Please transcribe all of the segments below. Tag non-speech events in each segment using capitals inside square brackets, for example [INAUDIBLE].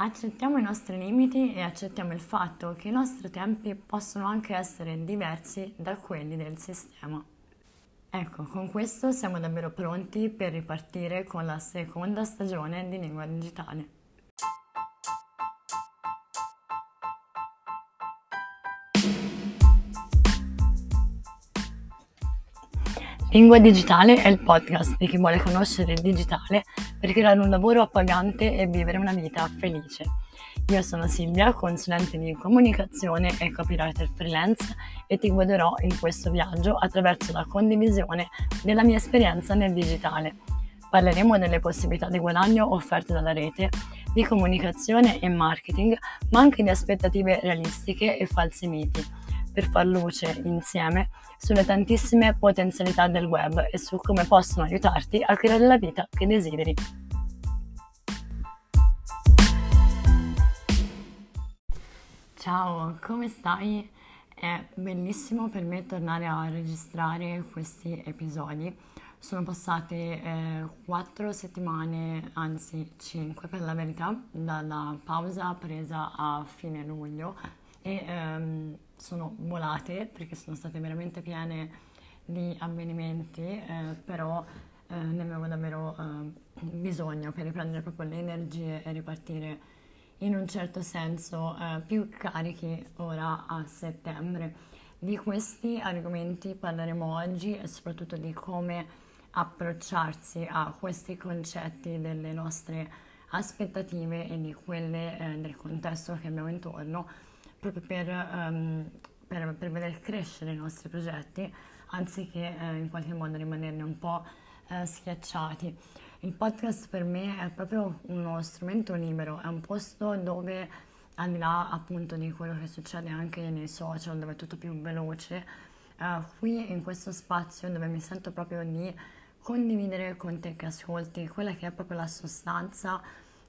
accettiamo i nostri limiti e accettiamo il fatto che i nostri tempi possono anche essere diversi da quelli del sistema. Ecco, con questo siamo davvero pronti per ripartire con la seconda stagione di Lingua Digitale. Lingua Digitale è il podcast di chi vuole conoscere il digitale per creare un lavoro appagante e vivere una vita felice. Io sono Silvia, consulente di comunicazione e copywriter freelance e ti guiderò in questo viaggio attraverso la condivisione della mia esperienza nel digitale. Parleremo delle possibilità di guadagno offerte dalla rete, di comunicazione e marketing, ma anche di aspettative realistiche e falsi miti per far luce insieme sulle tantissime potenzialità del web e su come possono aiutarti a creare la vita che desideri. Ciao, come stai? È bellissimo per me tornare a registrare questi episodi. Sono passate eh, quattro settimane, anzi cinque per la verità, dalla pausa presa a fine luglio e ehm, sono volate perché sono state veramente piene di avvenimenti, eh, però eh, ne avevo davvero eh, bisogno per riprendere proprio le energie e ripartire in un certo senso eh, più carichi ora a settembre. Di questi argomenti parleremo oggi e soprattutto di come approcciarsi a questi concetti delle nostre aspettative e di quelle eh, del contesto che abbiamo intorno proprio per, um, per, per vedere crescere i nostri progetti anziché eh, in qualche modo rimanerne un po' eh, schiacciati. Il podcast per me è proprio uno strumento libero, è un posto dove al di là appunto di quello che succede anche nei social dove è tutto più veloce, eh, qui in questo spazio dove mi sento proprio di condividere con te che ascolti quella che è proprio la sostanza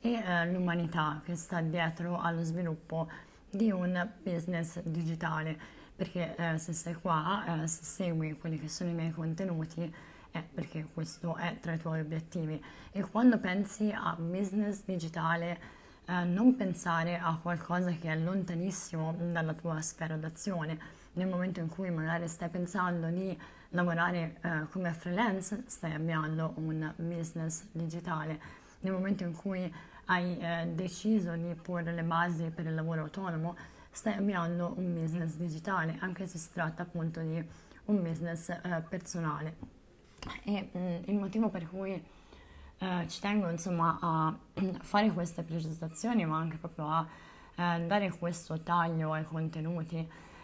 e eh, l'umanità che sta dietro allo sviluppo di un business digitale, perché eh, se sei qua, eh, se segui quelli che sono i miei contenuti, è perché questo è tra i tuoi obiettivi. E quando pensi a business digitale, eh, non pensare a qualcosa che è lontanissimo dalla tua sfera d'azione. Nel momento in cui magari stai pensando di lavorare eh, come freelance, stai avviando un business digitale. Nel momento in cui hai eh, deciso di porre le basi per il lavoro autonomo, stai avviando un business digitale, anche se si tratta appunto di un business eh, personale. E mh, mm, il motivo per cui eh, ci tengo insomma a [CLEARS THROAT] fare queste precisazioni, ma anche proprio a eh, dare questo taglio ai contenuti,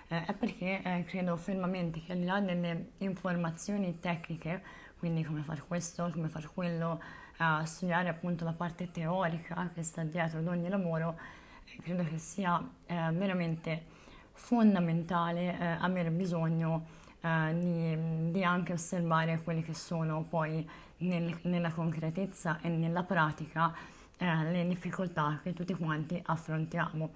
eh, è perché eh, credo fermamente che al di là delle informazioni tecniche, quindi come fare questo, come fare quello, a studiare appunto la parte teorica che sta dietro ad ogni lavoro, eh, credo che sia eh, veramente fondamentale eh, avere bisogno eh, di, di, anche osservare quelle che sono poi nel, nella concretezza e nella pratica eh, le difficoltà che tutti quanti affrontiamo.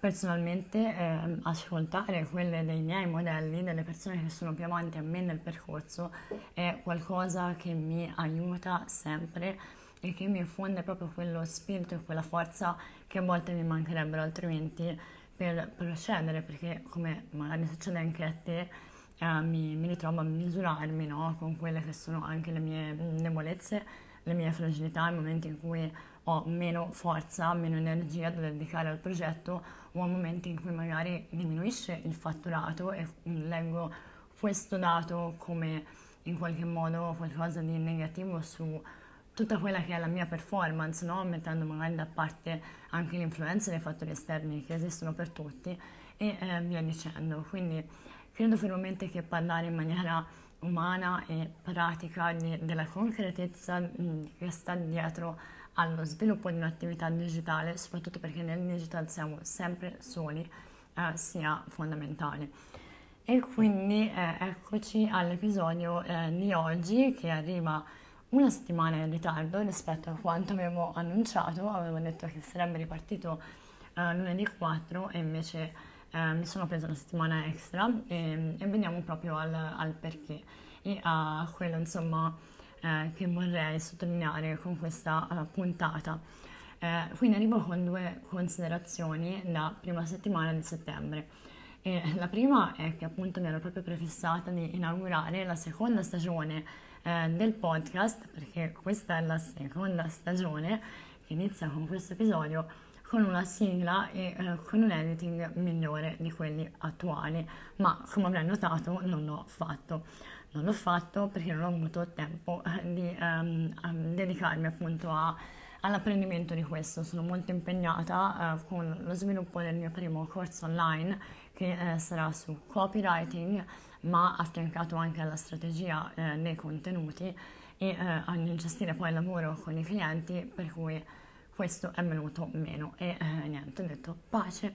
Personalmente eh, ascoltare quelle dei miei modelli, delle persone che sono più avanti a me nel percorso, è qualcosa che mi aiuta sempre e che mi infonde proprio quello spirito e quella forza che a volte mi mancherebbero altrimenti per procedere, perché come magari succede anche a te, eh, mi, mi, ritrovo a misurarmi no? con quelle che sono anche le mie debolezze, le mie fragilità, i momenti in cui ho meno forza, meno energia da dedicare al progetto o a momenti in cui magari diminuisce il fatturato e leggo questo dato come in qualche modo qualcosa di negativo su tutta quella che è la mia performance, no? mettendo magari da parte anche l'influenza dei fattori esterni che esistono per tutti e eh, via dicendo. Quindi credo fermamente che parlare in maniera umana e pratica di, della concretezza mh, che sta dietro allo sviluppo di un'attività digitale, soprattutto perché nel digital siamo sempre soli, eh, sia fondamentale. E quindi eh, eccoci all'episodio eh, di oggi che arriva una settimana in ritardo rispetto a quanto avevo annunciato, avevo detto che sarebbe ripartito eh, lunedì 4 e invece eh, mi sono presa una settimana extra e, e veniamo proprio al, al, perché e a quello insomma eh, che vorrei sottolineare con questa uh, puntata. Eh, quindi arrivo con due considerazioni la prima settimana di settembre. E la prima è che appunto mi ero proprio prefissata di inaugurare la seconda stagione eh, del podcast, perché questa è la seconda stagione che inizia con questo episodio con una sigla e eh, con un editing migliore di quelli attuali, ma come avrai notato non l'ho fatto. Non l'ho fatto perché non ho avuto tempo eh, di um, dedicarmi appunto a, all'apprendimento di questo. Sono molto impegnata uh, con lo sviluppo del mio primo corso online che uh, sarà su copywriting, ma affiancato anche alla strategia uh, dei contenuti e a gestire poi il lavoro con i clienti, per cui questo è venuto meno e eh, niente, ho detto pace.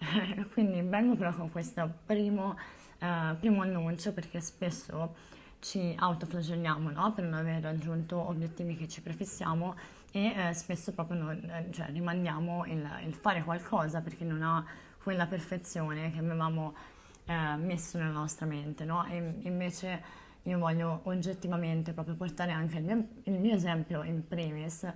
[LAUGHS] Quindi vengo però con questo primo, eh, primo annuncio perché spesso ci autoflagelliamo no? per non aver raggiunto obiettivi che ci prefissiamo e eh, spesso proprio non, eh, cioè, rimandiamo il, il, fare qualcosa perché non ha quella perfezione che avevamo eh, messo nella nostra mente. No? E invece io voglio oggettivamente proprio portare anche il mio, il mio esempio in primis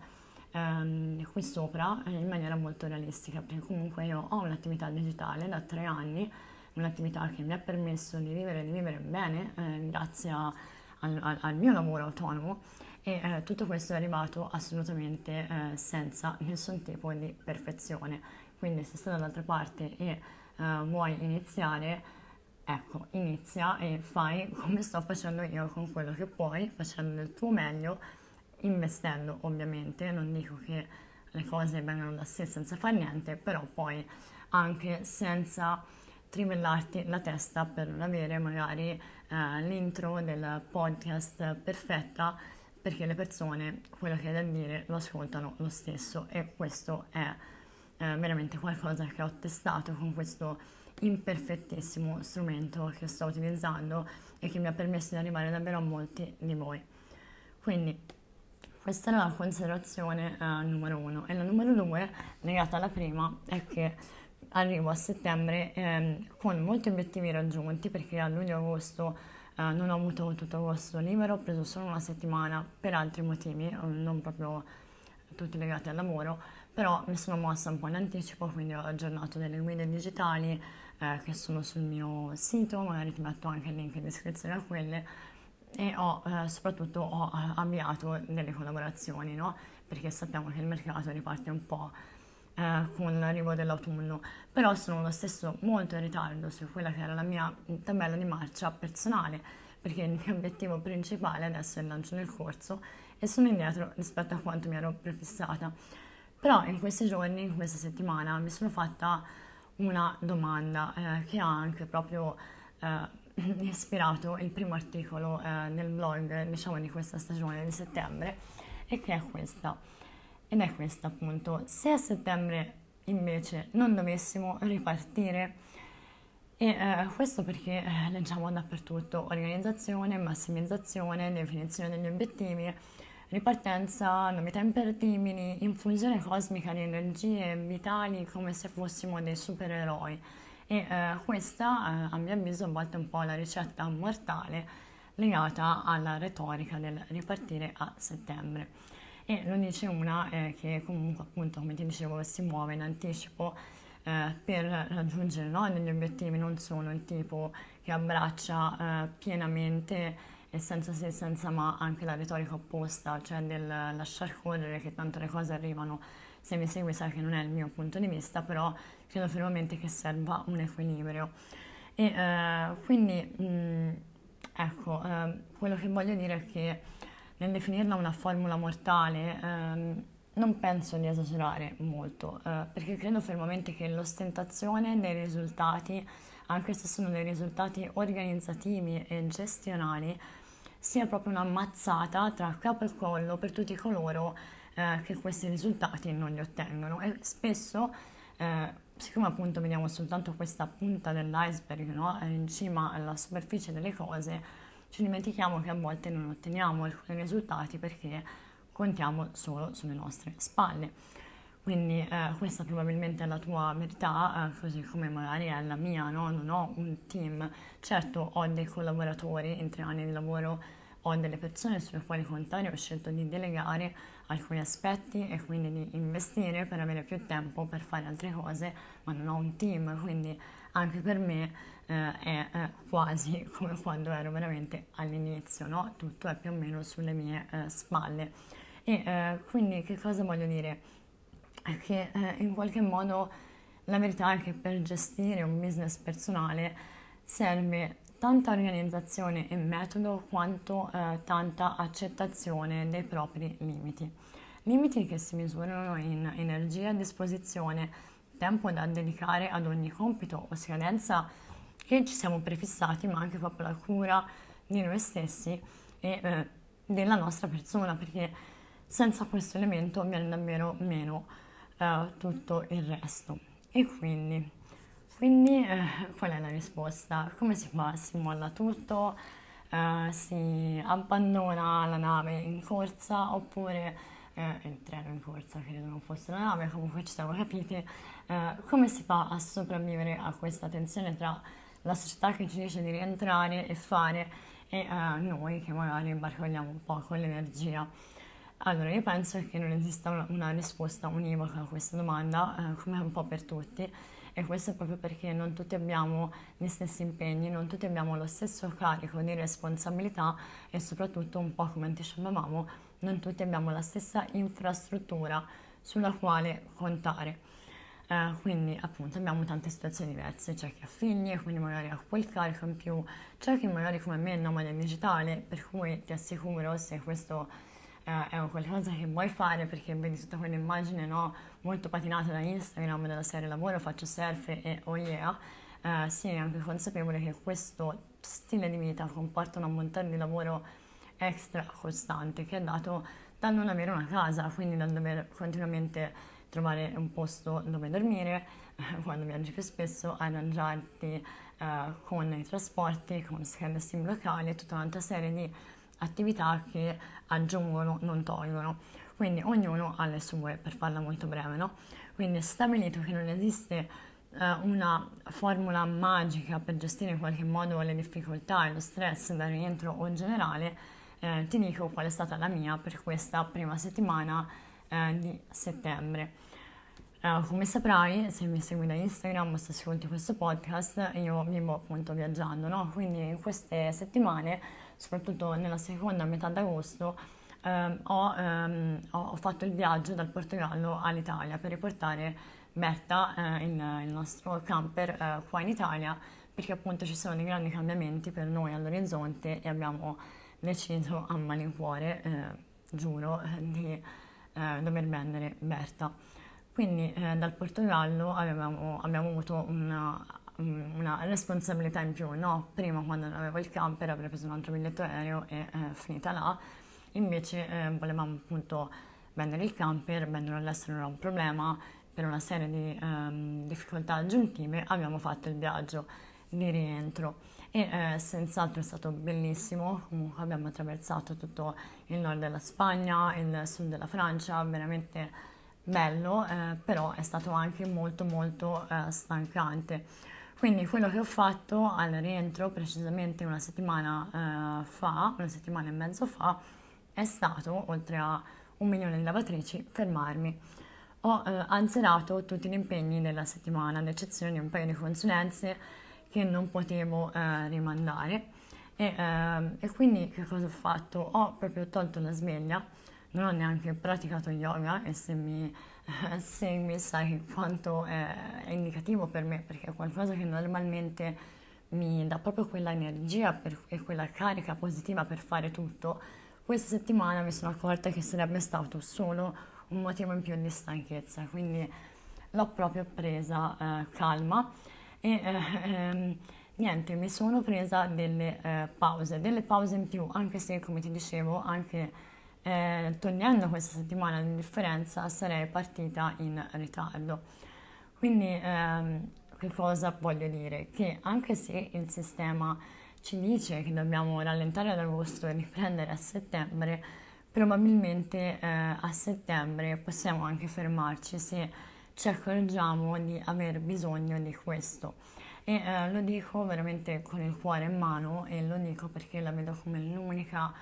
ehm, qui sopra eh, in maniera molto realistica, perché comunque io ho un'attività digitale da tre anni, un'attività che mi ha permesso di vivere, di vivere bene eh, grazie a, al, al, mio lavoro autonomo e eh, tutto questo è arrivato assolutamente eh, senza nessun tipo di perfezione. Quindi se stai dall'altra parte e eh, vuoi iniziare, ecco, inizia e fai come sto facendo io con quello che puoi, facendo del tuo meglio investendo ovviamente, non dico che le cose vengano da sé senza fare niente, però poi anche senza trivellarti la testa per non avere magari eh, l'intro del podcast perfetta perché le persone quello che hai da dire lo ascoltano lo stesso e questo è eh, veramente qualcosa che ho testato con questo imperfettissimo strumento che sto utilizzando e che mi ha permesso di arrivare davvero a molti di voi. Quindi questa era la considerazione eh, numero uno. E la numero due, legata alla prima, è che arrivo a settembre eh, con molti obiettivi raggiunti perché a luglio-agosto eh, non ho avuto tutto agosto libero, ho preso solo una settimana per altri motivi, eh, non proprio tutti legati al lavoro, però mi sono mossa un po' in anticipo, quindi ho aggiornato delle guide digitali eh, che sono sul mio sito, magari ti metto anche il link in descrizione a quelle e ho eh, soprattutto ho eh, avviato delle collaborazioni, no? perché sappiamo che il mercato riparte un po' eh, con l'arrivo dell'autunno, però sono lo stesso molto in ritardo su quella che era la mia tabella di marcia personale, perché il mio obiettivo principale adesso è il lancio del corso e sono indietro rispetto a quanto mi ero prefissata. Però in questi giorni, in questa settimana, mi sono fatta una domanda eh, che ha anche proprio eh, [CLEARS THROAT] mi ha ispirato il primo articolo eh, nel blog, diciamo, di questa stagione di settembre, e che è questa. Ed è questa appunto. Se a settembre invece non dovessimo ripartire, e eh, questo perché eh, leggiamo dappertutto organizzazione, massimizzazione, definizione degli obiettivi, ripartenza, novità imperdibili, infusione cosmica di energie vitali come se fossimo dei supereroi e eh, questa eh, a mio avviso a volte è un po' la ricetta mortale legata alla retorica del ripartire a settembre. E lo dice una eh, che comunque appunto come ti dicevo si muove in anticipo eh, per raggiungere no, degli obiettivi non solo il tipo che abbraccia eh, pienamente e senza se e senza ma anche la retorica opposta cioè del lasciar correre che tanto le cose arrivano se mi segui sai che non è il mio punto di vista però credo fermamente che serva un equilibrio. E eh, quindi, mh, mm, ecco, eh, quello che voglio dire è che nel definirla una formula mortale ehm, non penso di esagerare molto, eh, perché credo fermamente che l'ostentazione dei risultati, anche se sono dei risultati organizzativi e gestionali, sia proprio una mazzata tra capo e collo per tutti coloro eh, che questi risultati non li ottengono e spesso eh, siccome appunto vediamo soltanto questa punta dell'iceberg no? in cima alla superficie delle cose, ci dimentichiamo che a volte non otteniamo alcuni risultati perché contiamo solo sulle nostre spalle. Quindi eh, questa probabilmente è la tua verità, eh, così come magari è la mia, no? non ho un team. Certo ho dei collaboratori in tre anni di lavoro, ho delle persone sulle quali contare, ho scelto di delegare alcuni aspetti e quindi di investire per avere più tempo per fare altre cose, ma non ho un team, quindi anche per me eh, è eh, quasi [LAUGHS] come quando ero veramente all'inizio, no? tutto è più o meno sulle mie eh, spalle. E eh, quindi che cosa voglio dire? È che eh, in qualche modo la verità è che per gestire un business personale serve tanta organizzazione e metodo quanto eh, tanta accettazione dei propri limiti. Limiti che si misurano in energia a disposizione, tempo da dedicare ad ogni compito o scadenza che ci siamo prefissati, ma anche proprio la cura di noi stessi e eh, della nostra persona, perché senza questo elemento viene davvero meno eh, tutto il resto. E quindi, quindi eh, qual è la risposta? Come si fa? Si molla tutto? Eh, si abbandona la nave in corsa oppure eh, il treno in corsa, credo non fosse la nave, comunque ci siamo capiti. Eh, come si fa a sopravvivere a questa tensione tra la società che ci dice di rientrare e fare e uh, noi che magari imbarcogliamo un po' con l'energia. Allora, io penso che non esista una, risposta univoca a questa domanda, uh, come un po' per tutti, e questo è proprio perché non tutti abbiamo gli stessi impegni, non tutti abbiamo lo stesso carico di responsabilità e soprattutto, un po' come anticipavamo, non tutti abbiamo la stessa infrastruttura sulla quale contare. Eh, quindi appunto abbiamo tante situazioni diverse, c'è chi ha figli e quindi magari ha quel carico in più, c'è chi magari come me è nomade digitale, per cui ti assicuro se questo eh, è qualcosa che vuoi fare perché vedi tutta quell'immagine no, molto patinata da Instagram della serie lavoro, faccio selfie e oh yeah, eh, sii anche consapevole che questo stile di vita comporta un ammontare di lavoro extra costante che è dato dal non avere una casa, quindi dal dover continuamente trovare un posto dove dormire, [LAUGHS] quando viaggi più spesso, arrangiarti eh, con i trasporti, con schede sim locali e tutta un'altra serie di attività che aggiungono, non tolgono. Quindi ognuno ha le sue, per farla molto breve, no? Quindi è stabilito che non esiste eh, una formula magica per gestire in qualche modo le difficoltà e lo stress da rientro o generale, eh, ti dico qual è stata la mia per questa prima settimana eh, di settembre. Uh, come saprai, se mi segui da Instagram o se ascolti questo podcast, io vivo appunto viaggiando, no? Quindi in queste settimane, soprattutto nella seconda metà d'agosto, um, ho, um, ho, fatto il viaggio dal Portogallo all'Italia per riportare Berta, uh, il, il, nostro camper, uh, qua in Italia, perché appunto ci sono dei grandi cambiamenti per noi all'orizzonte e abbiamo deciso a malincuore, giuro, di dover prendere Berta. Quindi eh, dal Portogallo avevamo, abbiamo avuto una, una, responsabilità in più, no? Prima quando avevo il camper avrei preso un altro biglietto aereo e eh, finita là, invece eh, volevamo appunto vendere il camper, venderlo all'estero non era un problema, per una serie di ehm, difficoltà aggiuntive abbiamo fatto il viaggio di rientro e eh, senz'altro è stato bellissimo, comunque abbiamo attraversato tutto il nord della Spagna, il sud della Francia, veramente bello, eh, però è stato anche molto molto eh, stancante. Quindi quello che ho fatto al rientro, precisamente una settimana eh, fa, una settimana e mezzo fa, è stato, oltre a un milione di lavatrici, fermarmi. Ho eh, azzerato tutti gli impegni della settimana, ad eccezione di un paio di consulenze che non potevo eh, rimandare. E, ehm, e quindi che cosa ho fatto? Ho proprio tolto la sveglia non ho neanche praticato yoga e se mi [LAUGHS] segui sai quanto è, indicativo per me perché è qualcosa che normalmente mi dà proprio quella energia per, e quella carica positiva per fare tutto. Questa settimana mi sono accorta che sarebbe stato solo un motivo in più di stanchezza, quindi l'ho proprio presa eh, calma e eh, ehm, niente, mi sono presa delle eh, pause, delle pause in più, anche se come ti dicevo, anche eh, togliendo questa settimana di differenza sarei partita in ritardo. Quindi ehm, che cosa voglio dire? Che anche se il sistema ci dice che dobbiamo rallentare ad agosto e riprendere a settembre, probabilmente eh, a settembre possiamo anche fermarci se ci accorgiamo di aver bisogno di questo. E eh, lo dico veramente con il cuore in mano e lo dico perché la vedo come l'unica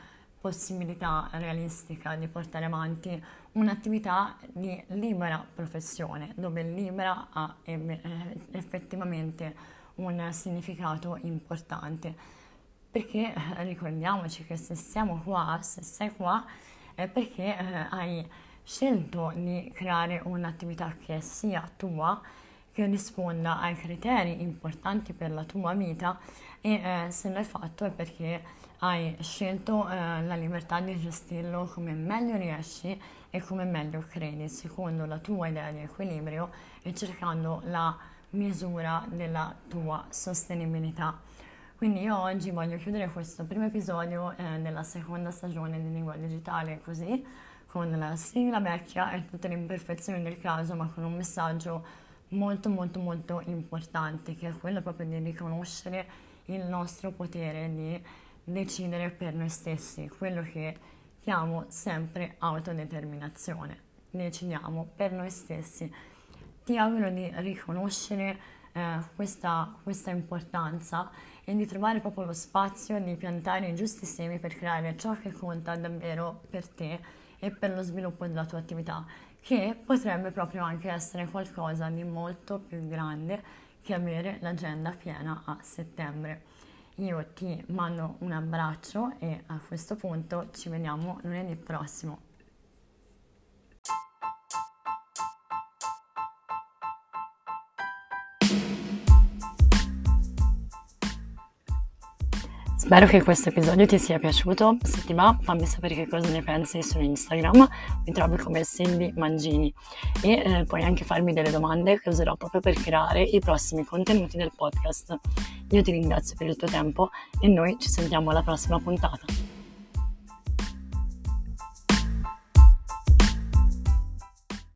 possibilità realistica di portare avanti un'attività di libera professione, dove libera ha eh, effettivamente un significato importante. Perché eh, ricordiamoci che se siamo qua, se sei qua, è perché eh, hai scelto di creare un'attività che sia tua, che risponda ai criteri importanti per la tua vita e eh, se l'hai fatto è perché hai scelto eh, la libertà di gestirlo come meglio riesci e come meglio credi, secondo la tua idea di equilibrio e cercando la misura della tua sostenibilità. Quindi io oggi voglio chiudere questo primo episodio eh, della seconda stagione di Lingua Digitale così, con la sigla vecchia e tutte le imperfezioni del caso, ma con un messaggio molto molto molto importante, che è quello proprio di riconoscere il nostro potere di decidere per noi stessi, quello che chiamo sempre autodeterminazione. Decidiamo per noi stessi. Ti auguro di riconoscere eh, questa, questa importanza e di trovare proprio lo spazio di piantare i giusti semi per creare ciò che conta davvero per te e per lo sviluppo della tua attività, che potrebbe proprio anche essere qualcosa di molto più grande che avere l'agenda piena a settembre. Io ti mando un abbraccio e a questo punto ci vediamo lunedì prossimo. Spero che questo episodio ti sia piaciuto, se ti va fammi sapere che cosa ne pensi su Instagram, mi trovi come Cindy Mangini e eh, puoi anche farmi delle domande che userò proprio per creare i prossimi contenuti del podcast. Io ti ringrazio per il tuo tempo e noi ci sentiamo alla prossima puntata.